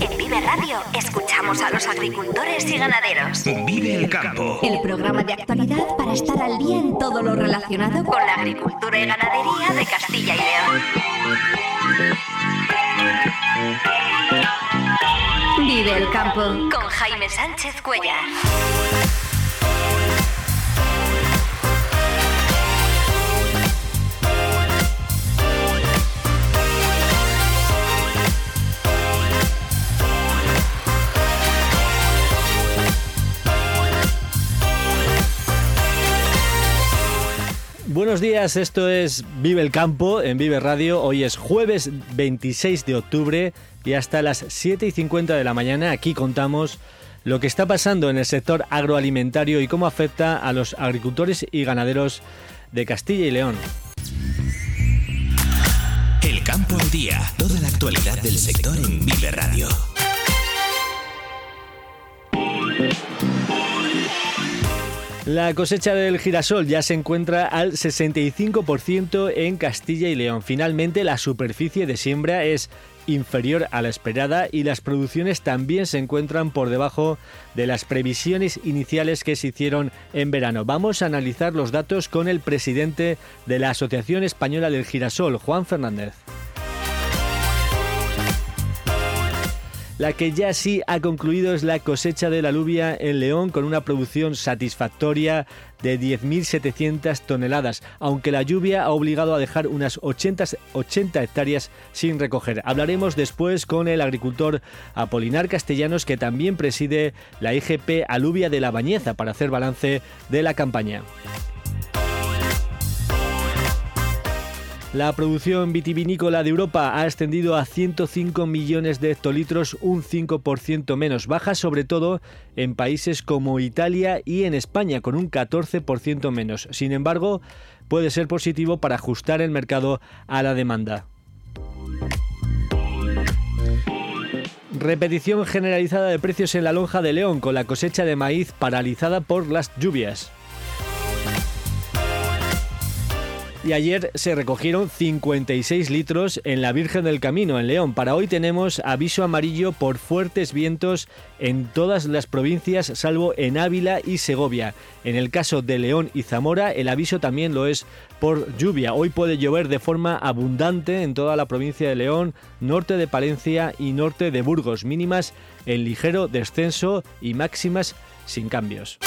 En Vive Radio escuchamos a los agricultores y ganaderos. Vive el campo. El programa de actualidad para estar al día en todo lo relacionado con la agricultura y ganadería de Castilla y León. Vive el campo con Jaime Sánchez Cuellar. Buenos días, esto es Vive el Campo en Vive Radio. Hoy es jueves 26 de octubre y hasta las 7 y 50 de la mañana aquí contamos lo que está pasando en el sector agroalimentario y cómo afecta a los agricultores y ganaderos de Castilla y León. El campo al día, toda la actualidad del sector en Vive Radio. La cosecha del girasol ya se encuentra al 65% en Castilla y León. Finalmente, la superficie de siembra es inferior a la esperada y las producciones también se encuentran por debajo de las previsiones iniciales que se hicieron en verano. Vamos a analizar los datos con el presidente de la Asociación Española del Girasol, Juan Fernández. La que ya sí ha concluido es la cosecha de la alubia en León con una producción satisfactoria de 10.700 toneladas, aunque la lluvia ha obligado a dejar unas 80, 80 hectáreas sin recoger. Hablaremos después con el agricultor Apolinar Castellanos, que también preside la IGP Alubia de la Bañeza, para hacer balance de la campaña. La producción vitivinícola de Europa ha ascendido a 105 millones de hectolitros, un 5% menos. Baja sobre todo en países como Italia y en España, con un 14% menos. Sin embargo, puede ser positivo para ajustar el mercado a la demanda. Repetición generalizada de precios en la lonja de León, con la cosecha de maíz paralizada por las lluvias. Y ayer se recogieron 56 litros en la Virgen del Camino, en León. Para hoy tenemos aviso amarillo por fuertes vientos en todas las provincias, salvo en Ávila y Segovia. En el caso de León y Zamora, el aviso también lo es por lluvia. Hoy puede llover de forma abundante en toda la provincia de León, norte de Palencia y norte de Burgos, mínimas en ligero descenso y máximas sin cambios.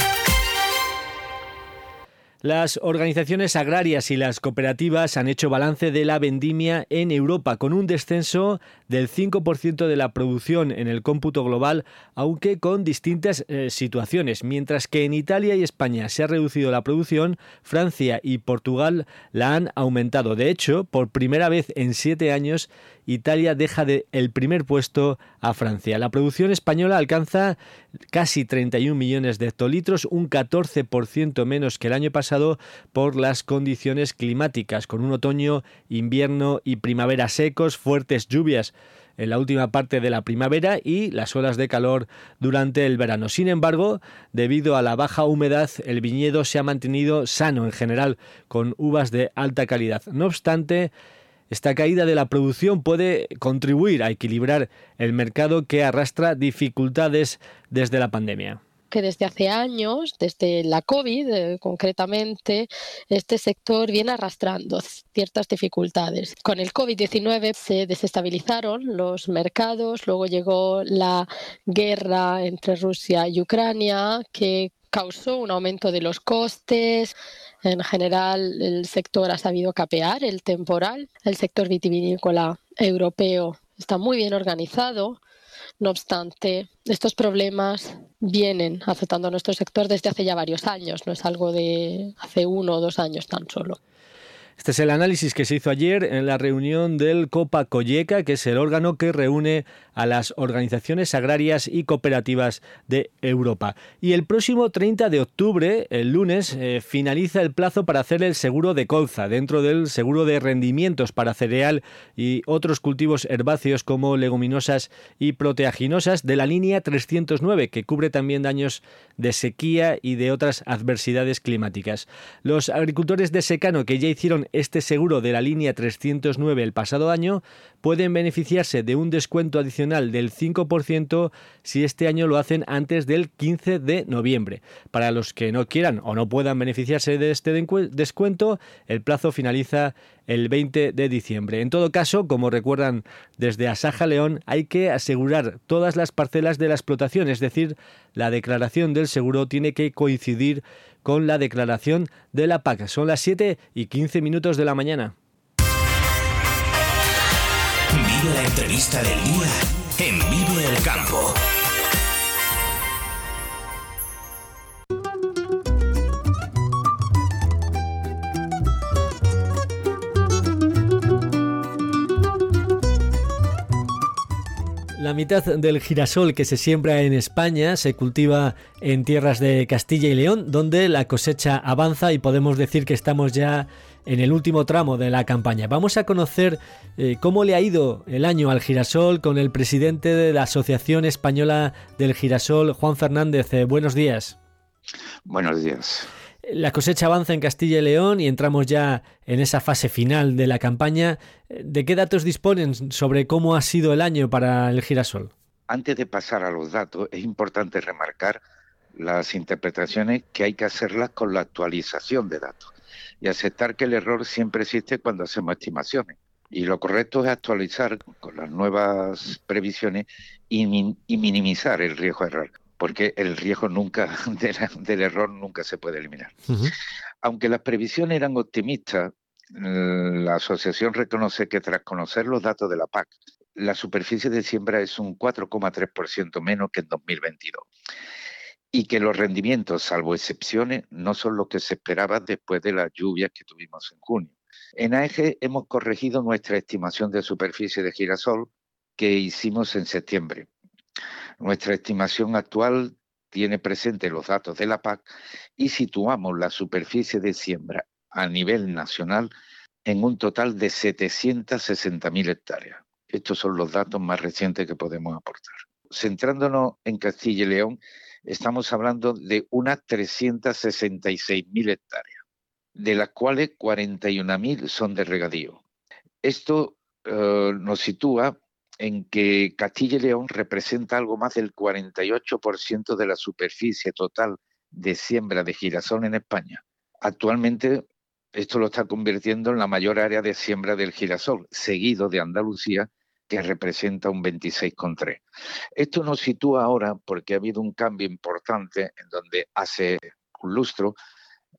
Las organizaciones agrarias y las cooperativas han hecho balance de la vendimia en Europa con un descenso del 5% de la producción en el cómputo global, aunque con distintas eh, situaciones. Mientras que en Italia y España se ha reducido la producción, Francia y Portugal la han aumentado. De hecho, por primera vez en siete años, Italia deja de el primer puesto a Francia. La producción española alcanza casi 31 millones de hectolitros, un 14% menos que el año pasado por las condiciones climáticas, con un otoño, invierno y primavera secos, fuertes lluvias en la última parte de la primavera y las olas de calor durante el verano. Sin embargo, debido a la baja humedad, el viñedo se ha mantenido sano en general, con uvas de alta calidad. No obstante, esta caída de la producción puede contribuir a equilibrar el mercado que arrastra dificultades desde la pandemia que desde hace años, desde la COVID eh, concretamente, este sector viene arrastrando ciertas dificultades. Con el COVID-19 se desestabilizaron los mercados, luego llegó la guerra entre Rusia y Ucrania que causó un aumento de los costes, en general, el sector ha sabido capear el temporal. El sector vitivinícola europeo está muy bien organizado. No obstante, estos problemas vienen afectando a nuestro sector desde hace ya varios años, no es algo de hace uno o dos años tan solo. Este es el análisis que se hizo ayer en la reunión del Copa Colleca, que es el órgano que reúne a las organizaciones agrarias y cooperativas de Europa. Y el próximo 30 de octubre, el lunes, eh, finaliza el plazo para hacer el seguro de colza dentro del seguro de rendimientos para cereal y otros cultivos herbáceos como leguminosas y proteaginosas de la línea 309, que cubre también daños de sequía y de otras adversidades climáticas. Los agricultores de secano que ya hicieron este seguro de la línea 309 el pasado año pueden beneficiarse de un descuento adicional del 5% si este año lo hacen antes del 15 de noviembre. Para los que no quieran o no puedan beneficiarse de este descuento, el plazo finaliza el 20 de diciembre. En todo caso, como recuerdan desde Asaja León, hay que asegurar todas las parcelas de la explotación, es decir, la declaración del seguro tiene que coincidir con la declaración de la PAC. Son las 7 y 15 minutos de la mañana. Vive la entrevista del día en Vive el Campo. Mitad del girasol que se siembra en España se cultiva en tierras de Castilla y León, donde la cosecha avanza y podemos decir que estamos ya en el último tramo de la campaña. Vamos a conocer eh, cómo le ha ido el año al girasol con el presidente de la Asociación Española del Girasol, Juan Fernández. Eh, buenos días. Buenos días. La cosecha avanza en Castilla y León y entramos ya en esa fase final de la campaña. ¿De qué datos disponen sobre cómo ha sido el año para el girasol? Antes de pasar a los datos, es importante remarcar las interpretaciones que hay que hacerlas con la actualización de datos y aceptar que el error siempre existe cuando hacemos estimaciones. Y lo correcto es actualizar con las nuevas previsiones y, minimizar el riesgo de error porque el riesgo nunca del error nunca se puede eliminar. Aunque las previsiones eran optimistas, la asociación reconoce que tras conocer los datos de la PAC, la superficie de siembra es un 4,3% menos que en 2022 y que los rendimientos, salvo excepciones, no son los que se esperaba después de las lluvias que tuvimos en junio. En AEG hemos corregido nuestra estimación de superficie de girasol que hicimos en septiembre nuestra estimación actual tiene presente los datos de la PAC y situamos la superficie de siembra a nivel nacional en un total de 760.000 hectáreas. Estos son los datos más recientes que podemos aportar. Centrándonos en Castilla y León, estamos hablando de unas 366.000 hectáreas, de las cuales 41.000 son de regadío. Esto eh, nos sitúa en que Castilla y León representa algo más del 48% de la superficie total de siembra de girasol en España. Actualmente esto lo está convirtiendo en la mayor área de siembra del girasol, seguido de Andalucía, que representa un 26,3. Esto nos sitúa ahora porque ha habido un cambio importante en donde hace un lustro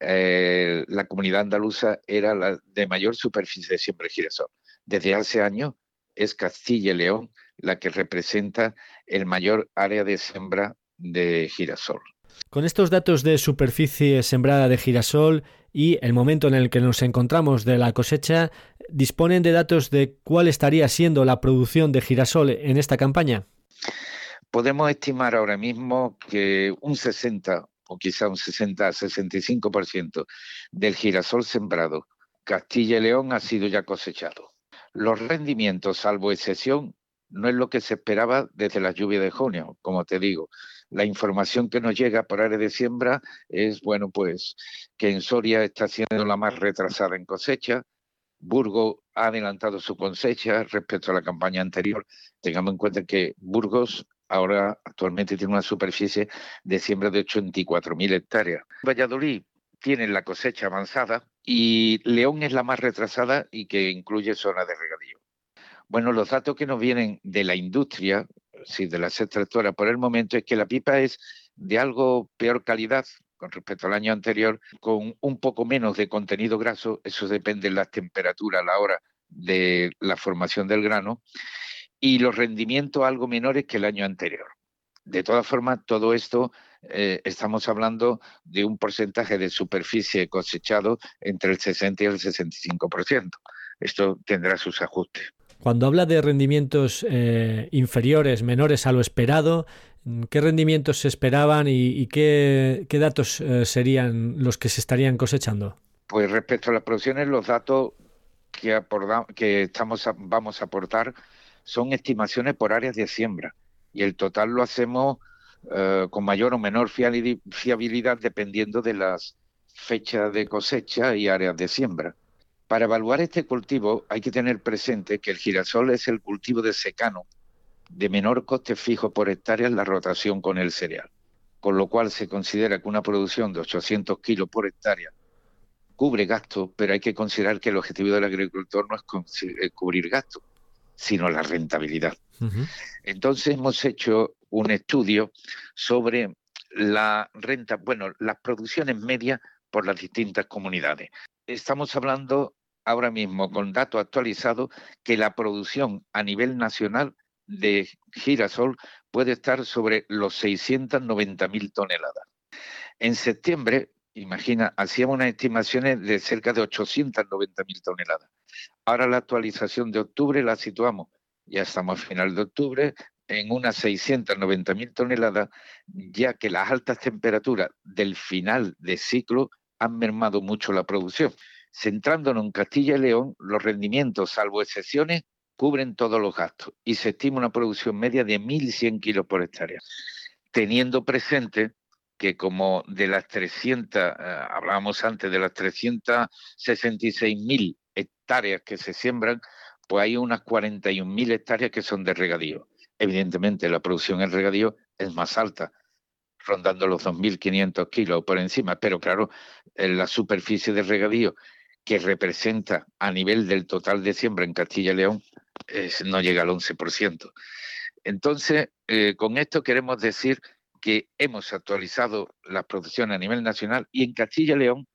eh, la comunidad andaluza era la de mayor superficie de siembra de girasol. Desde hace años es Castilla y León la que representa el mayor área de siembra de girasol. Con estos datos de superficie sembrada de girasol y el momento en el que nos encontramos de la cosecha, ¿disponen de datos de cuál estaría siendo la producción de girasol en esta campaña? Podemos estimar ahora mismo que un 60 o quizá un 60-65% del girasol sembrado Castilla y León ha sido ya cosechado. Los rendimientos, salvo excepción, no es lo que se esperaba desde la lluvia de junio, como te digo. La información que nos llega por área de siembra es, bueno, pues que en Soria está siendo la más retrasada en cosecha, Burgos ha adelantado su cosecha respecto a la campaña anterior. Tengamos en cuenta que Burgos ahora actualmente tiene una superficie de siembra de 84.000 hectáreas. Valladolid tiene la cosecha avanzada, y León es la más retrasada y que incluye zonas de regadío. Bueno, los datos que nos vienen de la industria, sí, de las extractoras por el momento, es que la pipa es de algo peor calidad con respecto al año anterior, con un poco menos de contenido graso, eso depende de las temperaturas a la hora de la formación del grano, y los rendimientos algo menores que el año anterior. De todas formas, todo esto eh, estamos hablando de un porcentaje de superficie cosechado entre el 60 y el 65%. Esto tendrá sus ajustes. Cuando habla de rendimientos eh, inferiores, menores a lo esperado, ¿qué rendimientos se esperaban y, qué, datos eh, serían los que se estarían cosechando? Pues respecto a las producciones, los datos que, que estamos vamos a aportar son estimaciones por áreas de siembra y el total lo hacemos eh, con mayor o menor fiabilidad dependiendo de las fechas de cosecha y áreas de siembra. Para evaluar este cultivo hay que tener presente que el girasol es el cultivo de secano de menor coste fijo por hectárea en la rotación con el cereal, con lo cual se considera que una producción de 800 kilos por hectárea cubre gastos, pero hay que considerar que el objetivo del agricultor no es cubrir gastos, sino la rentabilidad. Entonces hemos hecho un estudio sobre la renta, bueno, las producciones medias por las distintas comunidades. Estamos hablando ahora mismo con datos actualizados que la producción a nivel nacional de girasol puede estar sobre los 690.000 toneladas. En septiembre, imagina, hacíamos unas estimaciones de cerca de 890.000 toneladas. Ahora la actualización de octubre la situamos, ya estamos a final de octubre, en unas 690.000 toneladas, ya que las altas temperaturas del final de ciclo han mermado mucho la producción. Centrándonos en Castilla y León, los rendimientos, salvo excepciones, cubren todos los gastos y se estima una producción media de 1.100 kilos por hectárea, teniendo presente que como de las 300, eh, hablábamos antes de las 366.000 hectáreas que se siembran, pues hay unas 41.000 hectáreas que son de regadío. Evidentemente la producción en regadío es más alta, rondando los 2.500 kilos por encima, pero claro, en la superficie de regadío que representa a nivel del total de siembra en Castilla y León no llega al 11%. Entonces, eh, con esto queremos decir que hemos actualizado la producción a nivel nacional y en Castilla y León,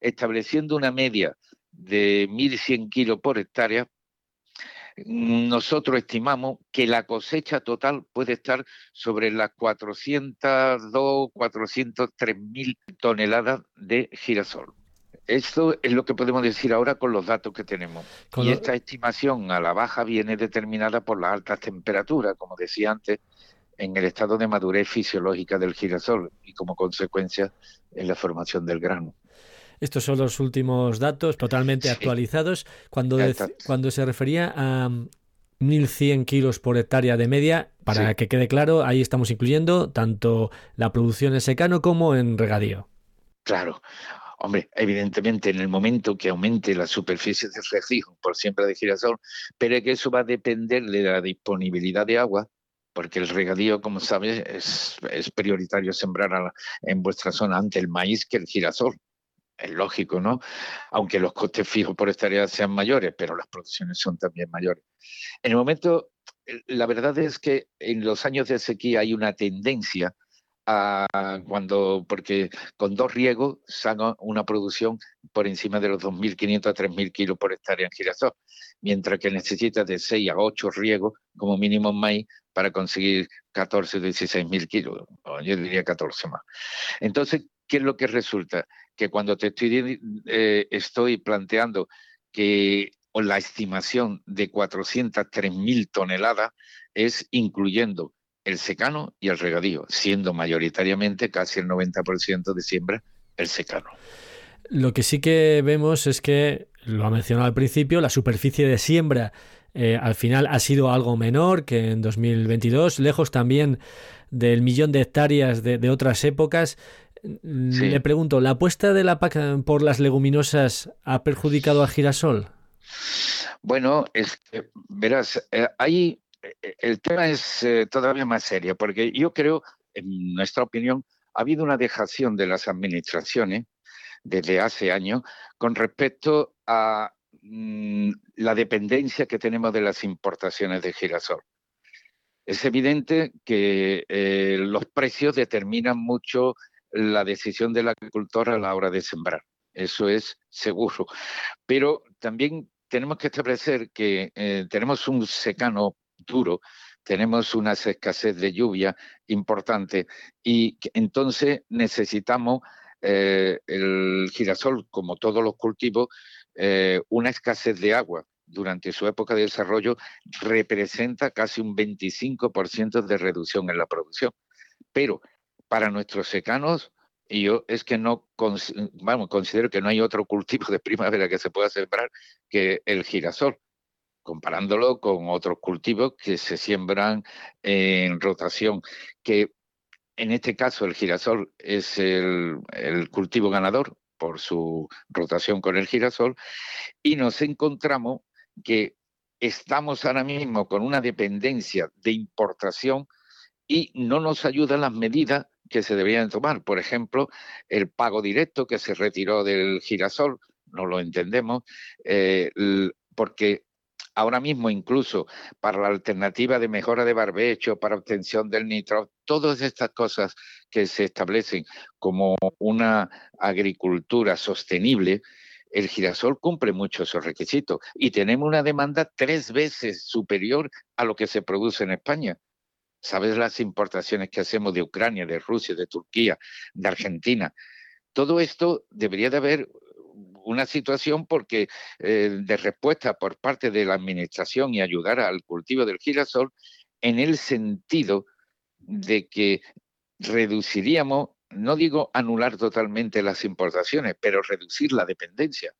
estableciendo una media de 1.100 kilos por hectárea, nosotros estimamos que la cosecha total puede estar sobre las 402, 403 mil toneladas de girasol. Esto es lo que podemos decir ahora con los datos que tenemos. y esta estimación a la baja viene determinada por las altas temperaturas, como decía antes, en el estado de madurez fisiológica del girasol y como consecuencia en la formación del grano. Estos son los últimos datos totalmente actualizados. Cuando, cuando se refería a 1.100 kilos por hectárea de media, para que quede claro, ahí estamos incluyendo tanto la producción en secano como en regadío. Claro. Hombre, evidentemente en el momento que aumente la superficie de refijo por siembra de girasol, pero que eso va a depender de la disponibilidad de agua, porque el regadío, como sabes, es, prioritario sembrar en vuestra zona ante el maíz que el girasol. Es lógico, ¿no? Aunque los costes fijos por esta sean mayores, pero las producciones son también mayores. En el momento, la verdad es que en los años de sequía hay una tendencia cuando, porque con dos riegos saca una producción por encima de los 2.500 a 3.000 kilos por hectárea en girasol, mientras que necesita de 6 a 8 riegos como mínimo en maíz para conseguir 14 o 16.000 kilos, yo diría 14 más. Entonces, ¿qué es lo que resulta? Que cuando te estoy, eh, estoy planteando que la estimación de 403.000 toneladas es incluyendo el secano y el regadío, siendo mayoritariamente casi el 90% de siembra el secano. Lo que sí que vemos es que, lo ha mencionado al principio, la superficie de siembra eh, al final ha sido algo menor que en 2022, lejos también del millón de hectáreas de, otras épocas. Le pregunto, ¿la apuesta de la PAC por las leguminosas ha perjudicado al girasol? Bueno, es, verás, eh, hay eh, el tema es eh, todavía más serio, porque yo creo, en nuestra opinión, ha habido una dejación de las administraciones desde hace años con respecto a mm, la dependencia que tenemos de las importaciones de girasol. Es evidente que eh, los precios determinan mucho la decisión del agricultor a la hora de sembrar. Eso es seguro. Pero también tenemos que establecer que tenemos un secano duro, tenemos una escasez de lluvia importante y entonces necesitamos eh, el girasol, como todos los cultivos, eh, una escasez de agua durante su época de desarrollo representa casi un 25% de reducción en la producción. Pero para nuestros secanos, yo es que no considero que no hay otro cultivo de primavera que se pueda sembrar que el girasol comparándolo con otros cultivos que se siembran en rotación, que en este caso el girasol es el, cultivo ganador por su rotación con el girasol, y nos encontramos que estamos ahora mismo con una dependencia de importación y no nos ayudan las medidas que se deberían tomar. Por ejemplo, el pago directo que se retiró del girasol, no lo entendemos, eh, porque ahora mismo incluso para la alternativa de mejora de barbecho, para obtención del nitro, todas estas cosas que se establecen como una agricultura sostenible, el girasol cumple muchos esos requisitos y tenemos una demanda tres veces superior a lo que se produce en España. ¿Sabes las importaciones que hacemos de Ucrania, de Rusia, de Turquía, de Argentina? Todo esto debería de haber una situación porque eh, de respuesta por parte de la administración y ayudar al cultivo del girasol en el sentido de que reduciríamos, no digo anular totalmente las importaciones, pero reducir la dependencia.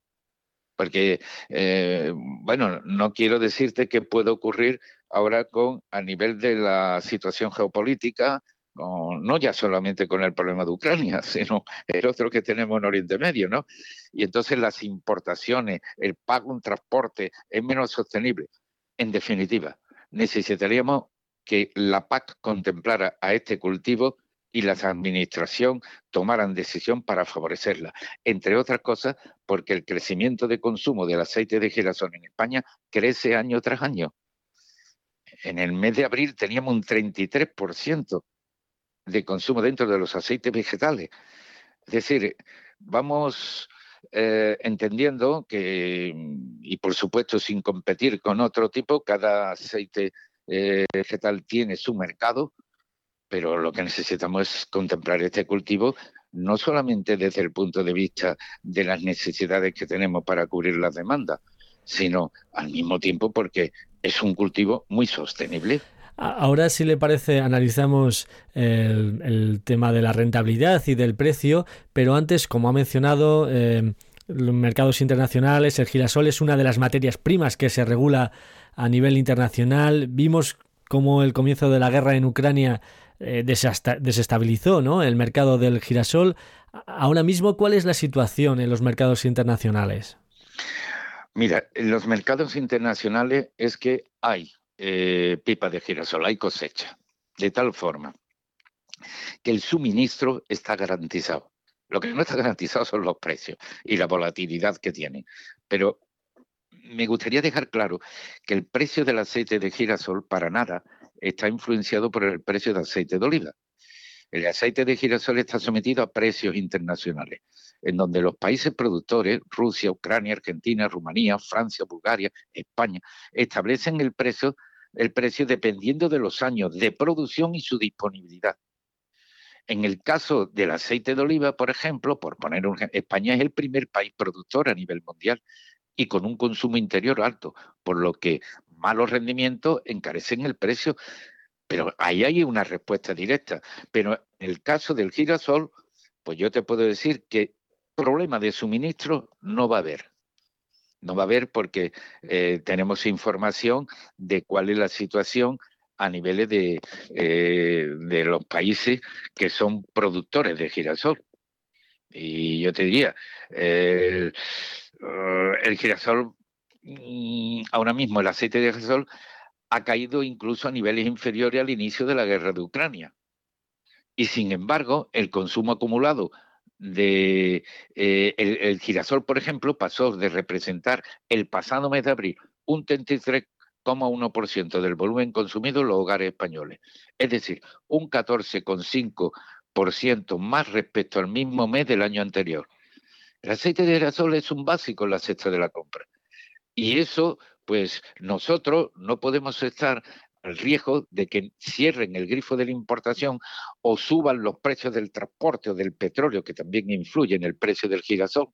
Porque, eh, bueno, no quiero decirte qué puede ocurrir ahora con a nivel de la situación geopolítica, no, ya solamente con el problema de Ucrania, sino el otro que tenemos en Oriente Medio, ¿no? Y entonces las importaciones, el pago en transporte es menos sostenible. En definitiva, necesitaríamos que la PAC contemplara a este cultivo y la administración tomaran decisión para favorecerla. Entre otras cosas, porque el crecimiento de consumo del aceite de girasol en España crece año tras año. En el mes de abril teníamos un 33% de consumo dentro de los aceites vegetales. Es decir, vamos eh, entendiendo que, y por supuesto sin competir con otro tipo, cada aceite eh, vegetal tiene su mercado, pero lo que necesitamos es contemplar este cultivo no solamente desde el punto de vista de las necesidades que tenemos para cubrir la demanda, sino al mismo tiempo porque es un cultivo muy sostenible. Ahora, si le parece, analizamos el, tema de la rentabilidad y del precio, pero antes, como ha mencionado, eh, los mercados internacionales, el girasol es una de las materias primas que se regula a nivel internacional. Vimos cómo el comienzo de la guerra en Ucrania eh, desestabilizó ¿no? el mercado del girasol. Ahora mismo, ¿cuál es la situación en los mercados internacionales? Mira, en los mercados internacionales es que hay eh, pipa de girasol, hay cosecha, de tal forma que el suministro está garantizado. Lo que no está garantizado son los precios y la volatilidad que tienen. Pero me gustaría dejar claro que el precio del aceite de girasol para nada está influenciado por el precio del aceite de oliva. El aceite de girasol está sometido a precios internacionales, en donde los países productores, Rusia, Ucrania, Argentina, Rumanía, Francia, Bulgaria, España, establecen el precio, el precio dependiendo de los años de producción y su disponibilidad. En el caso del aceite de oliva, por ejemplo, por poner un España es el primer país productor a nivel mundial y con un consumo interior alto, por lo que malos rendimientos encarecen el precio pero ahí hay una respuesta directa. Pero en el caso del girasol, pues yo te puedo decir que problema de suministro no va a haber. No va a haber porque eh, tenemos información de cuál es la situación a niveles de, eh, de los países que son productores de girasol. Y yo te diría, el, el girasol, mm, ahora mismo el aceite de girasol ha caído incluso a niveles inferiores al inicio de la guerra de Ucrania. Y sin embargo, el consumo acumulado de eh, el, girasol, por ejemplo, pasó de representar el pasado mes de abril un 33,1% del volumen consumido en los hogares españoles. Es decir, un 14,5% más respecto al mismo mes del año anterior. El aceite de girasol es un básico en la cesta de la compra. Y eso pues nosotros no podemos estar al riesgo de que cierren el grifo de la importación o suban los precios del transporte o del petróleo, que también influye en el precio del girasol.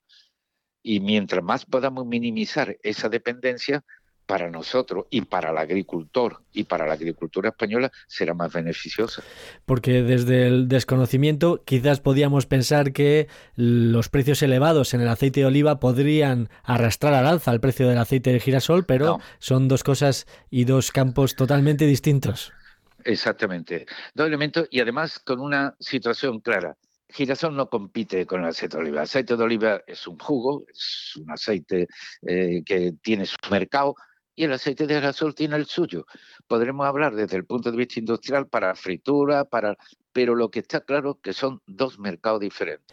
Y mientras más podamos minimizar esa dependencia, para nosotros y para el agricultor y para la agricultura española será más beneficiosa. Porque desde el desconocimiento quizás podíamos pensar que los precios elevados en el aceite de oliva podrían arrastrar al alza el precio del aceite de girasol, pero son dos cosas y dos campos totalmente distintos. Exactamente. Dos elementos y además con una situación clara. girasol no compite con el aceite de oliva. El aceite de oliva es un jugo, es un aceite eh, que tiene su mercado y el aceite de girasol tiene el suyo. Podremos hablar desde el punto de vista industrial para fritura, para pero lo que está claro es que son dos mercados diferentes.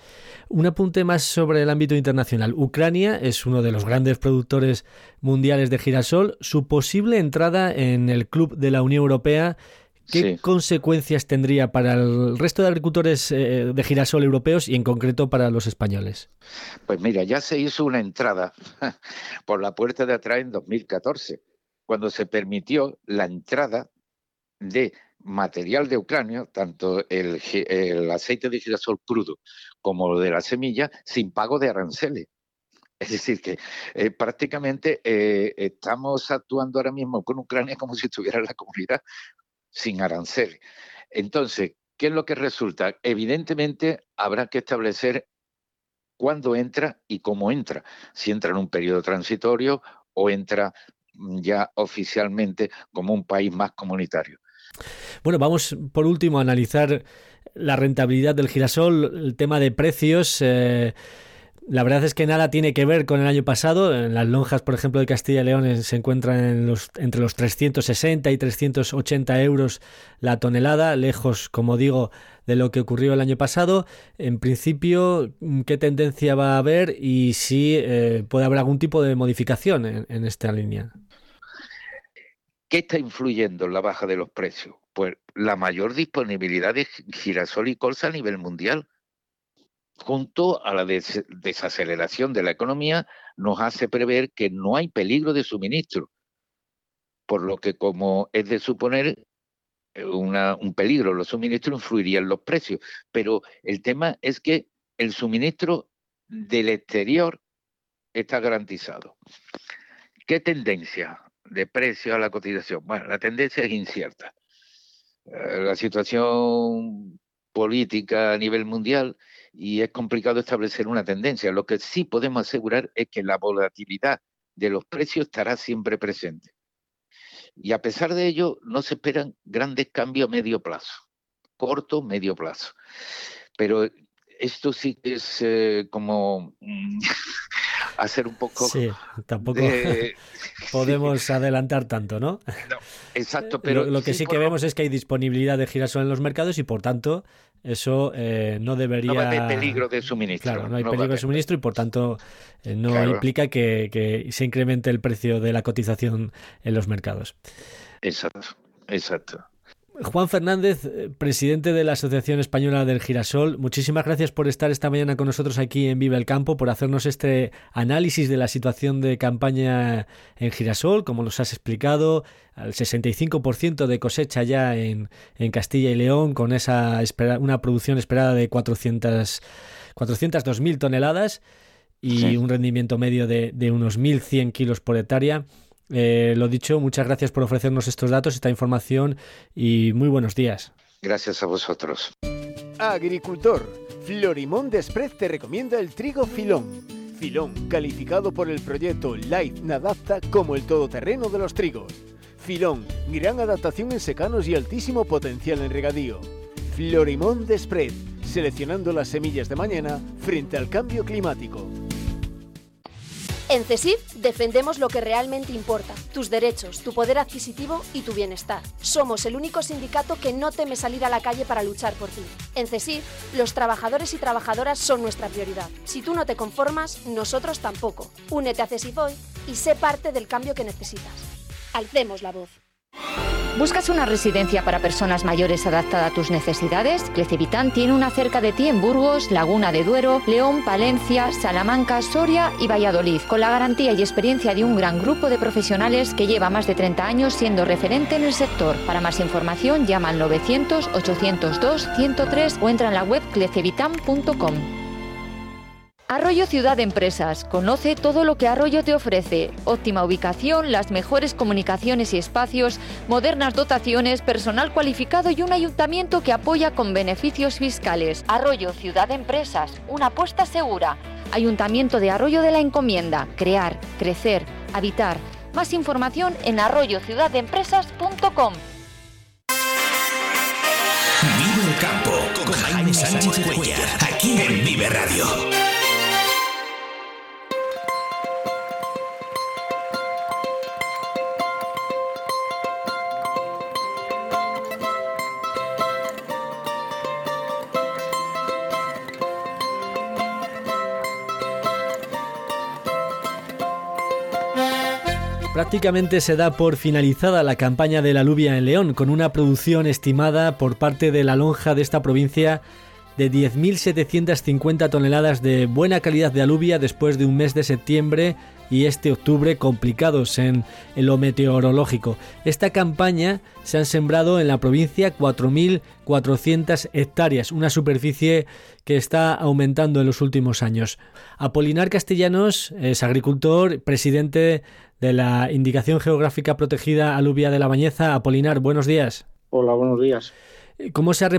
Un apunte más sobre el ámbito internacional. Ucrania es uno de los grandes productores mundiales de girasol. Su posible entrada en el club de la Unión Europea ¿Qué consecuencias tendría para el resto de agricultores eh, de girasol europeos y en concreto para los españoles? Pues mira, ya se hizo una entrada por la puerta de atrás en 2014, cuando se permitió la entrada de material de Ucrania, tanto el, aceite de girasol crudo como lo de la semilla, sin pago de aranceles. Es decir, que eh, prácticamente eh, estamos actuando ahora mismo con Ucrania como si estuviera en la comunidad sin aranceles. Entonces, ¿qué es lo que resulta? Evidentemente habrá que establecer cuándo entra y cómo entra. Si entra en un periodo transitorio o entra mm, ya oficialmente como un país más comunitario. Bueno, vamos por último a analizar la rentabilidad del girasol, el tema de precios. Eh, la verdad es que nada tiene que ver con el año pasado. En las lonjas, por ejemplo, de Castilla y León se encuentran los, entre los 360 y 380 euros la tonelada, lejos, como digo, de lo que ocurrió el año pasado. En principio, ¿qué tendencia va a haber y si eh, puede haber algún tipo de modificación en, esta línea? ¿Qué está influyendo en la baja de los precios? Pues la mayor disponibilidad de girasol y colza a nivel mundial junto a la desaceleración de la economía, nos hace prever que no hay peligro de suministro, por lo que como es de suponer, eh, un peligro los suministros influiría en los precios. Pero el tema es que el suministro del exterior está garantizado. ¿Qué tendencia de precio a la cotización? Bueno, la tendencia es incierta. Eh, la situación política a nivel mundial y es complicado establecer una tendencia. Lo que sí podemos asegurar es que la volatilidad de los precios estará siempre presente. Y a pesar de ello, no se esperan grandes cambios a medio plazo, corto, medio plazo. Pero esto sí es eh, como hacer un poco. Sí, tampoco podemos adelantar tanto, ¿no? exacto, pero. Lo, que sí, que vemos es que hay disponibilidad de girasol en los mercados y por tanto eso eh, no debería... No va a haber peligro de suministro. Claro, no hay peligro de suministro y por tanto eh, no implica que, que, se incremente el precio de la cotización en los mercados. Exacto, exacto. Juan Fernández, eh, presidente de la Asociación Española del Girasol, muchísimas gracias por estar esta mañana con nosotros aquí en Viva el Campo, por hacernos este análisis de la situación de campaña en girasol, como nos has explicado, al 65% de cosecha ya en, Castilla y León, con esa una producción esperada de 400, 402.000 toneladas y un rendimiento medio de, de unos 1.100 kilos por hectárea. Eh, lo dicho, muchas gracias por ofrecernos estos datos, esta información y muy buenos días. Gracias a vosotros. Agricultor, Florimón Desprez te recomienda el trigo filón. Filón, calificado por el proyecto Light Nadapta como el todoterreno de los trigos. Filón, gran adaptación en secanos y altísimo potencial en regadío. Florimón Desprez, seleccionando las semillas de mañana frente al cambio climático. En CESIF defendemos lo que realmente importa, tus derechos, tu poder adquisitivo y tu bienestar. Somos el único sindicato que no teme salir a la calle para luchar por ti. En CESIF, los trabajadores y trabajadoras son nuestra prioridad. Si tú no te conformas, nosotros tampoco. Únete a CESIF hoy y sé parte del cambio que necesitas. Alcemos la voz. ¿Buscas una residencia para personas mayores adaptada a tus necesidades? Clecevitán tiene una cerca de ti en Burgos, Laguna de Duero, León, Palencia, Salamanca, Soria y Valladolid, con la garantía y experiencia de un gran grupo de profesionales que lleva más de 30 años siendo referente en el sector. Para más información llama al 900 802 103 o entra en la web clecevitan.com. Arroyo Ciudad Empresas. Conoce todo lo que Arroyo te ofrece. Óptima ubicación, las mejores comunicaciones y espacios, modernas dotaciones, personal cualificado y un ayuntamiento que apoya con beneficios fiscales. Arroyo Ciudad Empresas. Una apuesta segura. Ayuntamiento de Arroyo de la Encomienda. Crear, crecer, habitar. Más información en arroyociudadempresas.com. Vive el campo con Jaime Sánchez Cuellar, aquí en Vive Radio. Prácticamente se da por finalizada la campaña de la alubia en León, con una producción estimada por parte de la lonja de esta provincia de 10.750 toneladas de buena calidad de alubia después de un mes de septiembre y este octubre complicados en, lo meteorológico. Esta campaña se han sembrado en la provincia 4.400 hectáreas, una superficie que está aumentando en los últimos años. Apolinar Castellanos es agricultor, presidente de la Indicación Geográfica Protegida Alubia de la Bañeza. Apolinar, buenos días. Hola, buenos días. ¿Cómo se, ha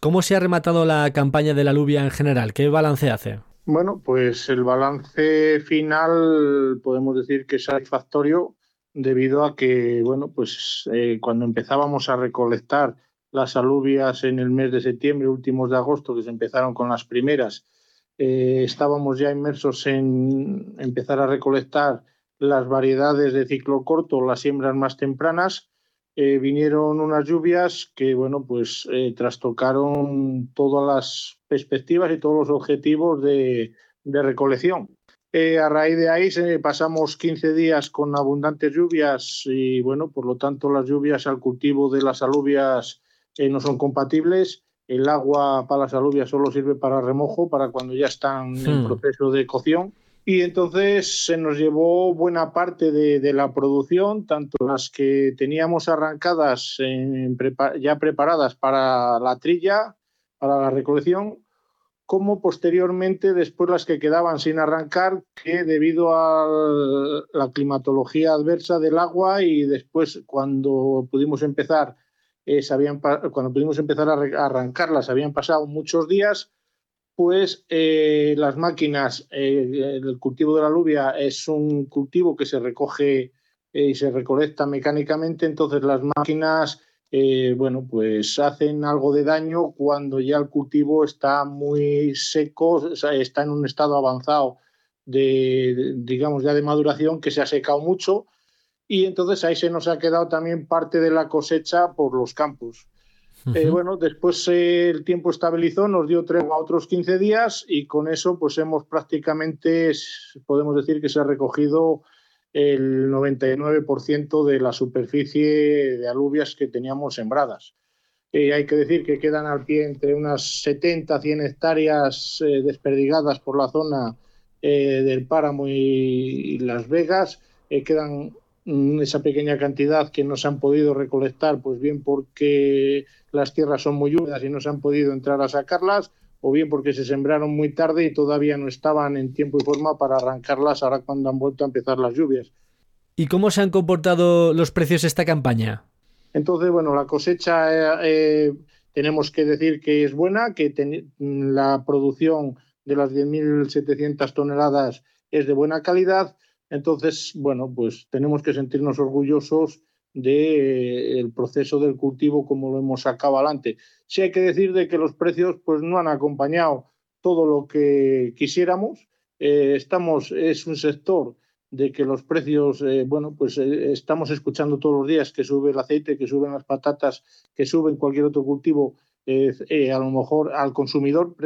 ¿Cómo se ha rematado la campaña de la alubia en general? ¿Qué balance hace? Bueno, pues el balance final podemos decir que es satisfactorio debido a que, bueno, pues eh, cuando empezábamos a recolectar las alubias en el mes de septiembre, últimos de agosto, que se empezaron con las primeras, eh, estábamos ya inmersos en empezar a recolectar las variedades de ciclo corto, las siembras más tempranas, eh, vinieron unas lluvias que, bueno, pues eh, trastocaron todas las perspectivas y todos los objetivos de, recolección. Eh, a raíz de ahí pasamos 15 días con abundantes lluvias y, bueno, por lo tanto las lluvias al cultivo de las alubias no son compatibles. El agua para las alubias solo sirve para remojo, para cuando ya están en hmm. proceso de cocción y entonces se nos llevó buena parte de, la producción, tanto las que teníamos arrancadas ya preparadas para la trilla, para la recolección, como posteriormente después las que quedaban sin arrancar, que debido a la climatología adversa del agua y después cuando pudimos empezar, eh, cuando pudimos empezar a arrancarlas habían pasado muchos días, pues eh, las máquinas, eh, el cultivo de la alubia es un cultivo que se recoge eh, y se recolecta mecánicamente, entonces las máquinas, bueno, pues hacen algo de daño cuando ya el cultivo está muy seco, está en un estado avanzado de, digamos, ya de maduración, que se ha secado mucho, y entonces ahí se nos ha quedado también parte de la cosecha por los campos. Eh, bueno, después eh, el tiempo estabilizó, nos dio tregua otros 15 días y con eso pues hemos prácticamente, podemos decir que se ha recogido el 99% de la superficie de alubias que teníamos sembradas. Eh, hay que decir que quedan al pie entre unas 70, 100 hectáreas desperdigadas por la zona del Páramo y, Las Vegas. quedan Mm, esa pequeña cantidad que no se han podido recolectar, pues bien porque las tierras son muy húmedas y no se han podido entrar a sacarlas, o bien porque se sembraron muy tarde y todavía no estaban en tiempo y forma para arrancarlas ahora cuando han vuelto a empezar las lluvias. ¿Y cómo se han comportado los precios esta campaña? Entonces, bueno, la cosecha eh, eh, tenemos que decir que es buena, que la producción de las 10.700 toneladas es de buena calidad entonces, bueno, pues tenemos que sentirnos orgullosos del proceso del cultivo como lo hemos sacado adelante. Sí hay que decir de que los precios pues no han acompañado todo lo que quisiéramos. Eh, estamos, es un sector de que los precios, eh, bueno, pues eh, estamos escuchando todos los días que sube el aceite, que suben las patatas, que suben cualquier otro cultivo, a lo mejor al consumidor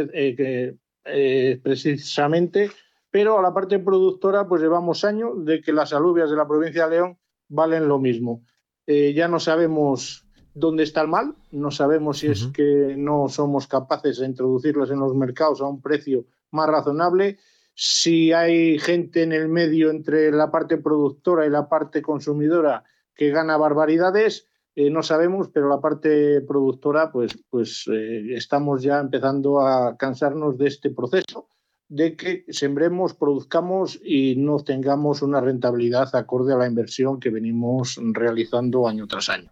precisamente pero a la parte productora pues llevamos años de que las alubias de la provincia de León valen lo mismo. Eh, ya no sabemos dónde está el mal, no sabemos si es que no somos capaces de introducirlas en los mercados a un precio más razonable, si hay gente en el medio entre la parte productora y la parte consumidora que gana barbaridades, eh, no sabemos, pero la parte productora, pues, pues eh, estamos ya empezando a cansarnos de este proceso de que sembremos, produzcamos y no tengamos una rentabilidad acorde a la inversión que venimos realizando año tras año.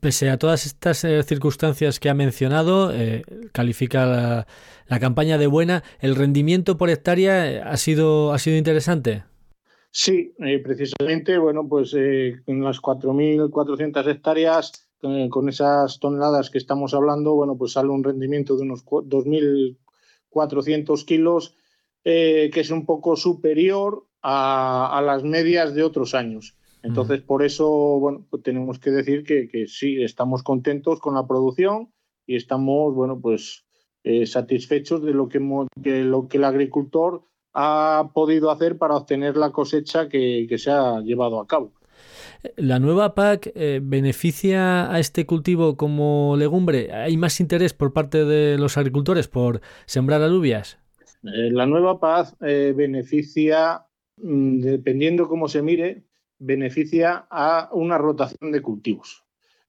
Pese a todas estas eh, circunstancias que ha mencionado, eh, califica la, campaña de buena. ¿El rendimiento por hectárea eh, ha sido, ha sido interesante? Sí, precisamente, bueno, pues en las 4.400 hectáreas eh, con esas toneladas que estamos hablando, bueno, pues sale un rendimiento de unos 2.400 kilos, eh, que es un poco superior a, las medias de otros años. Entonces, por eso, bueno, pues tenemos que decir que, sí, estamos contentos con la producción y estamos, bueno, pues eh, satisfechos de lo que, lo que el agricultor ha podido hacer para obtener la cosecha que se ha llevado a cabo. ¿La nueva PAC eh, beneficia a este cultivo como legumbre? ¿Hay más interés por parte de los agricultores por sembrar alubias? Eh, la nueva PAC eh, beneficia, mm, dependiendo cómo se mire, beneficia a una rotación de cultivos.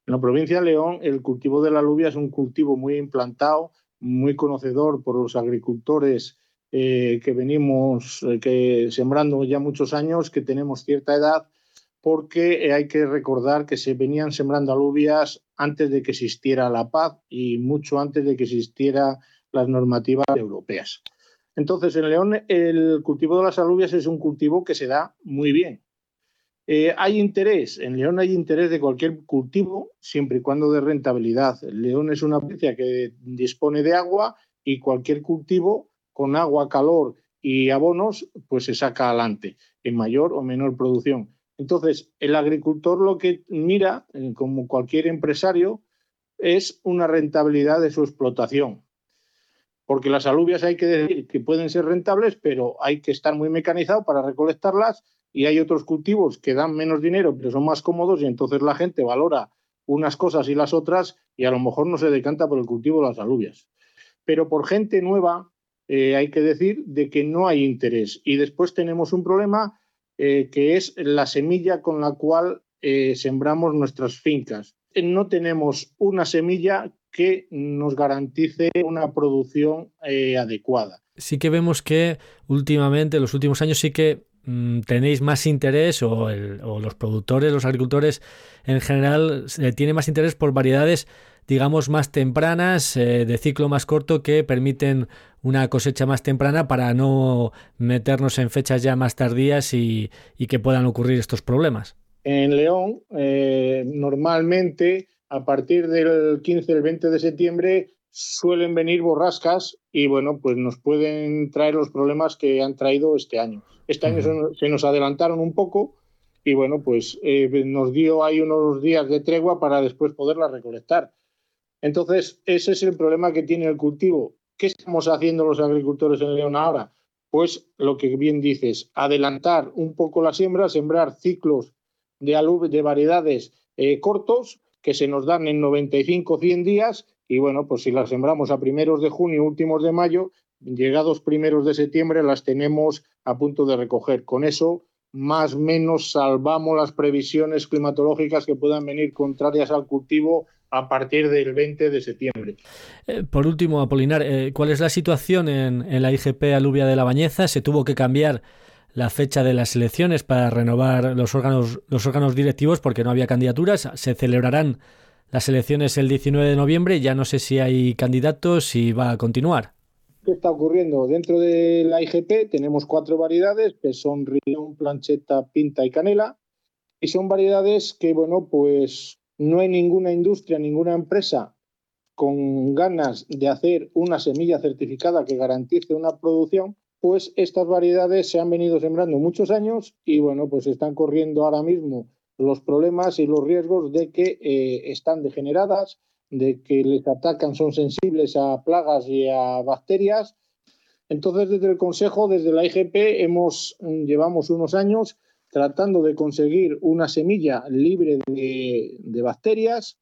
En la provincia de León, el cultivo de la alubia es un cultivo muy implantado, muy conocedor por los agricultores que venimos que sembrando ya muchos años, que tenemos cierta edad porque eh, hay que recordar que se venían sembrando alubias antes de que existiera la paz y mucho antes de que existieran las normativas europeas. Entonces, en León el cultivo de las alubias es un cultivo que se da muy bien. Eh, hay interés, en León hay interés de cualquier cultivo, siempre y cuando de rentabilidad. León es una provincia que dispone de agua y cualquier cultivo con agua, calor y abonos, pues se saca adelante en mayor o menor producción. Entonces, el agricultor lo que mira, eh, como cualquier empresario, es una rentabilidad de su explotación. Porque las alubias hay que decir que pueden ser rentables, pero hay que estar muy mecanizado para recolectarlas y hay otros cultivos que dan menos dinero, pero son más cómodos y entonces la gente valora unas cosas y las otras y a lo mejor no se decanta por el cultivo de las alubias. Pero por gente nueva eh, hay que decir de que no hay interés. Y después tenemos un problema eh, que es la semilla con la cual eh, sembramos nuestras fincas. Eh, no tenemos una semilla que nos garantice una producción adecuada. Sí que vemos que últimamente, en los últimos años, sí que mm, tenéis más interés o, o, los productores, los agricultores en general, tienen más interés por variedades digamos, más tempranas, eh, de ciclo más corto, que permiten una cosecha más temprana para no meternos en fechas ya más tardías y, que puedan ocurrir estos problemas. En León, eh, normalmente a partir del 15, el 20 de septiembre suelen venir borrascas y bueno, pues nos pueden traer los problemas que han traído este año. Este año se nos adelantaron un poco y bueno, pues eh, nos dio ahí unos días de tregua para después poderla recolectar. Entonces, ese es el problema que tiene el cultivo. ¿Qué estamos haciendo los agricultores en León ahora? Pues lo que bien dices, adelantar un poco la siembra, sembrar ciclos de, de variedades eh, cortos que se nos dan en 95 100 días y bueno, pues si las sembramos a primeros de junio, últimos de mayo, llegados primeros de septiembre las tenemos a punto de recoger. Con eso más o menos salvamos las previsiones climatológicas que puedan venir contrarias al cultivo a partir del 20 de septiembre. Eh, por último, Apolinar, eh, ¿cuál es la situación en, la IGP Alubia de la Bañeza? ¿Se tuvo que cambiar la fecha de las elecciones para renovar los órganos, los órganos directivos porque no había candidaturas? ¿Se celebrarán las elecciones el 19 de noviembre? Ya no sé si hay candidatos y va a continuar. ¿Qué está ocurriendo? Dentro de la IGP tenemos cuatro variedades que son Rion, Plancheta, Pinta y Canela. Y son variedades que, bueno, pues no hay ninguna industria, ninguna empresa con ganas de hacer una semilla certificada que garantice una producción, pues estas variedades se han venido sembrando muchos años y bueno, pues están corriendo ahora mismo los problemas y los riesgos de que eh, están degeneradas, de que les atacan, son sensibles a plagas y a bacterias. Entonces, desde el Consejo, desde la IGP, hemos, llevamos unos años tratando de conseguir una semilla libre de, bacterias.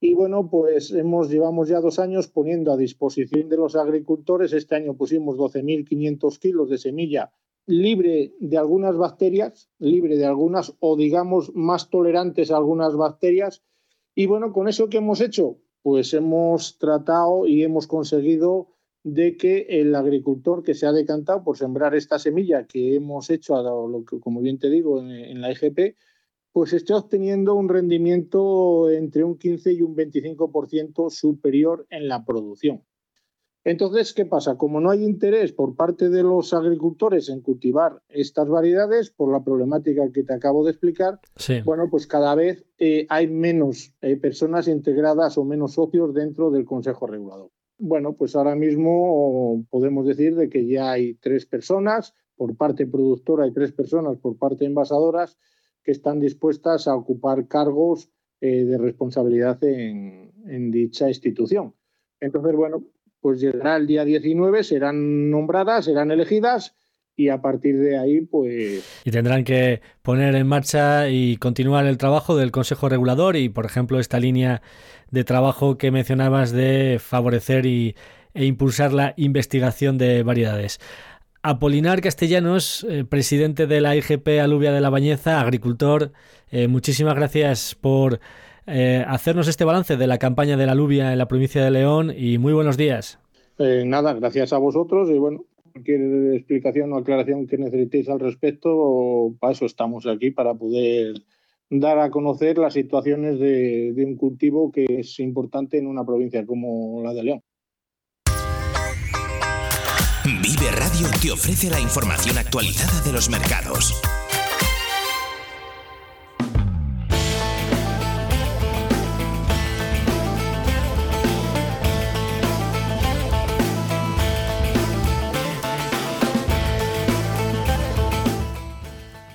Y bueno, pues hemos, llevamos ya dos años poniendo a disposición de los agricultores. Este año pusimos 12.500 kilos de semilla libre de algunas bacterias, libre de algunas o digamos más tolerantes a algunas bacterias. Y bueno, con eso que hemos hecho, pues hemos tratado y hemos conseguido de que el agricultor que se ha decantado por sembrar esta semilla que hemos hecho, lo que, como bien te digo, en, la IGP, pues esté obteniendo un rendimiento entre un 15 y un 25% superior en la producción. Entonces, ¿qué pasa? Como no hay interés por parte de los agricultores en cultivar estas variedades, por la problemática que te acabo de explicar, bueno, pues cada vez eh, hay menos eh, personas integradas o menos socios dentro del Consejo Regulador. Bueno, pues ahora mismo podemos decir de que ya hay tres personas por parte productora y tres personas por parte envasadoras que están dispuestas a ocupar cargos eh, de responsabilidad en, en dicha institución. Entonces, bueno, pues llegará el día 19, serán nombradas, serán elegidas y a partir de ahí, pues... Y tendrán que poner en marcha y continuar el trabajo del Consejo Regulador y, por ejemplo, esta línea de trabajo que mencionabas de favorecer y, e impulsar la investigación de variedades. Apolinar Castellanos, eh, presidente de la IGP Aluvia de la Bañeza, agricultor, eh, muchísimas gracias por eh, hacernos este balance de la campaña de la alubia en la provincia de León y muy buenos días. Nada, gracias a vosotros y bueno, cualquier explicación o aclaración que necesitéis al respecto, para eso estamos aquí, para poder dar a conocer las situaciones de, un cultivo que es importante en una provincia como la de León. Vive Radio te ofrece la información actualizada de los mercados.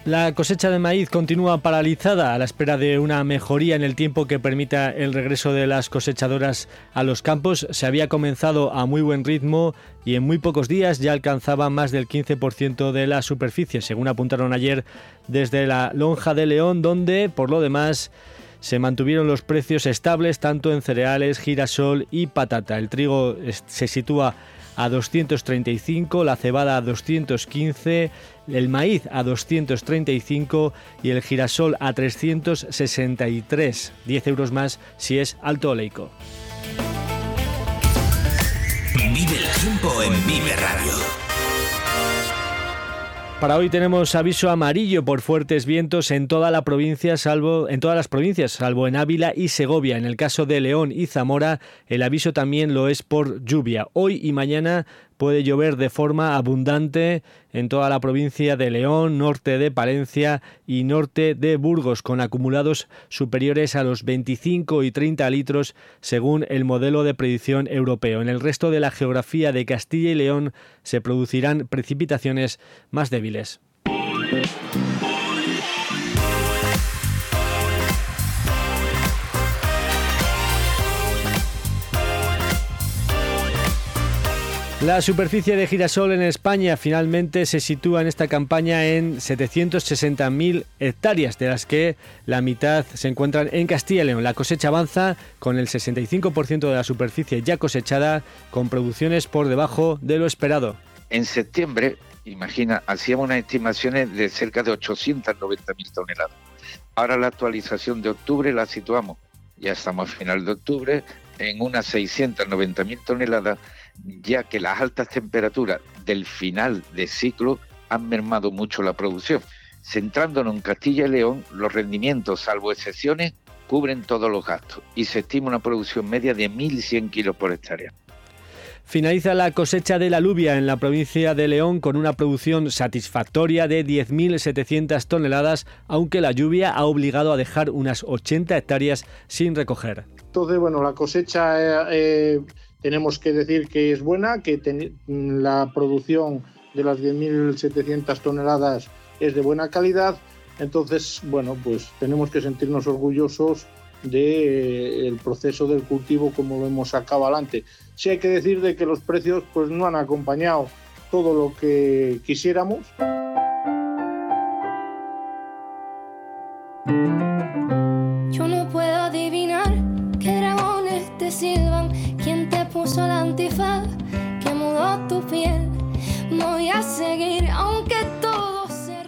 La cosecha de maíz continúa paralizada a la espera de una mejoría en el tiempo que permita el regreso de las cosechadoras a los campos. Se había comenzado a muy buen ritmo y en muy pocos días ya alcanzaba más del 15% de la superficie, según apuntaron ayer desde la Lonja de León, donde por lo demás se mantuvieron los precios estables tanto en cereales, girasol y patata. El trigo se sitúa a 235, la cebada a 215, el maíz a 235 y el girasol a 363, 10 euros más si es alto oleico. Vive el tiempo en Vive Radio. Para hoy tenemos aviso amarillo por fuertes vientos en toda la provincia, salvo en todas las provincias, salvo en Ávila y Segovia. En el caso de León y Zamora, el aviso también lo es por lluvia. Hoy y mañana puede llover de forma abundante en toda la provincia de León, norte de Palencia y norte de Burgos, con acumulados superiores a los 25 y 30 litros según el modelo de predicción europeo. En el resto de la geografía de Castilla y León se producirán precipitaciones más débiles. La superficie de girasol en España finalmente se sitúa en esta campaña en 760.000 hectáreas, de las que la mitad se encuentran en Castilla y León. La cosecha avanza con el 65% de la superficie ya cosechada, con producciones por debajo de lo esperado. En septiembre, imagina, hacíamos unas estimaciones de cerca de 890.000 toneladas. Ahora la actualización de octubre la situamos, ya estamos a final de octubre, en unas 690.000 toneladas ya que las altas temperaturas del final de ciclo han mermado mucho la producción. Centrándonos en Castilla y León, los rendimientos, salvo excepciones, cubren todos los gastos y se estima una producción media de 1.100 kilos por hectárea. Finaliza la cosecha de la alubia en la provincia de León con una producción satisfactoria de 10.700 toneladas, aunque la lluvia ha obligado a dejar unas 80 hectáreas sin recoger. Entonces, bueno, la cosecha eh, tenemos que decir que es buena, que la producción de las 10.700 toneladas es de buena calidad. Entonces, bueno, pues tenemos que sentirnos orgullosos del eh, proceso del cultivo como lo hemos sacado adelante. Sí hay que decir de que los precios pues no han acompañado todo lo que quisiéramos.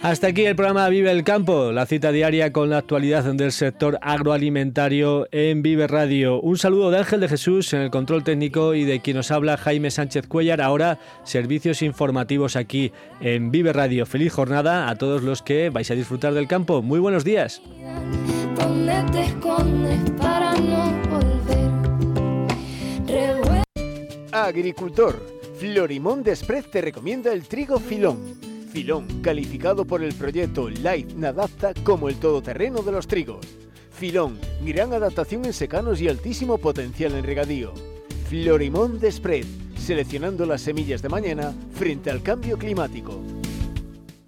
Hasta aquí el programa Vive el Campo, la cita diaria con la actualidad del sector agroalimentario en Vive Radio. Un saludo de Ángel de Jesús en el control técnico y de quien nos habla Jaime Sánchez Cuellar. Ahora servicios informativos aquí en Vive Radio. Feliz jornada a todos los que vais a disfrutar del campo. Muy buenos días. para no volver? Agricultor. Florimón Desprez te recomienda el trigo filón. Filón, calificado por el proyecto Life Nadapta como el todoterreno de los trigos. Filón, gran adaptación en secanos y altísimo potencial en regadío. Florimón Desprez, seleccionando las semillas de mañana frente al cambio climático.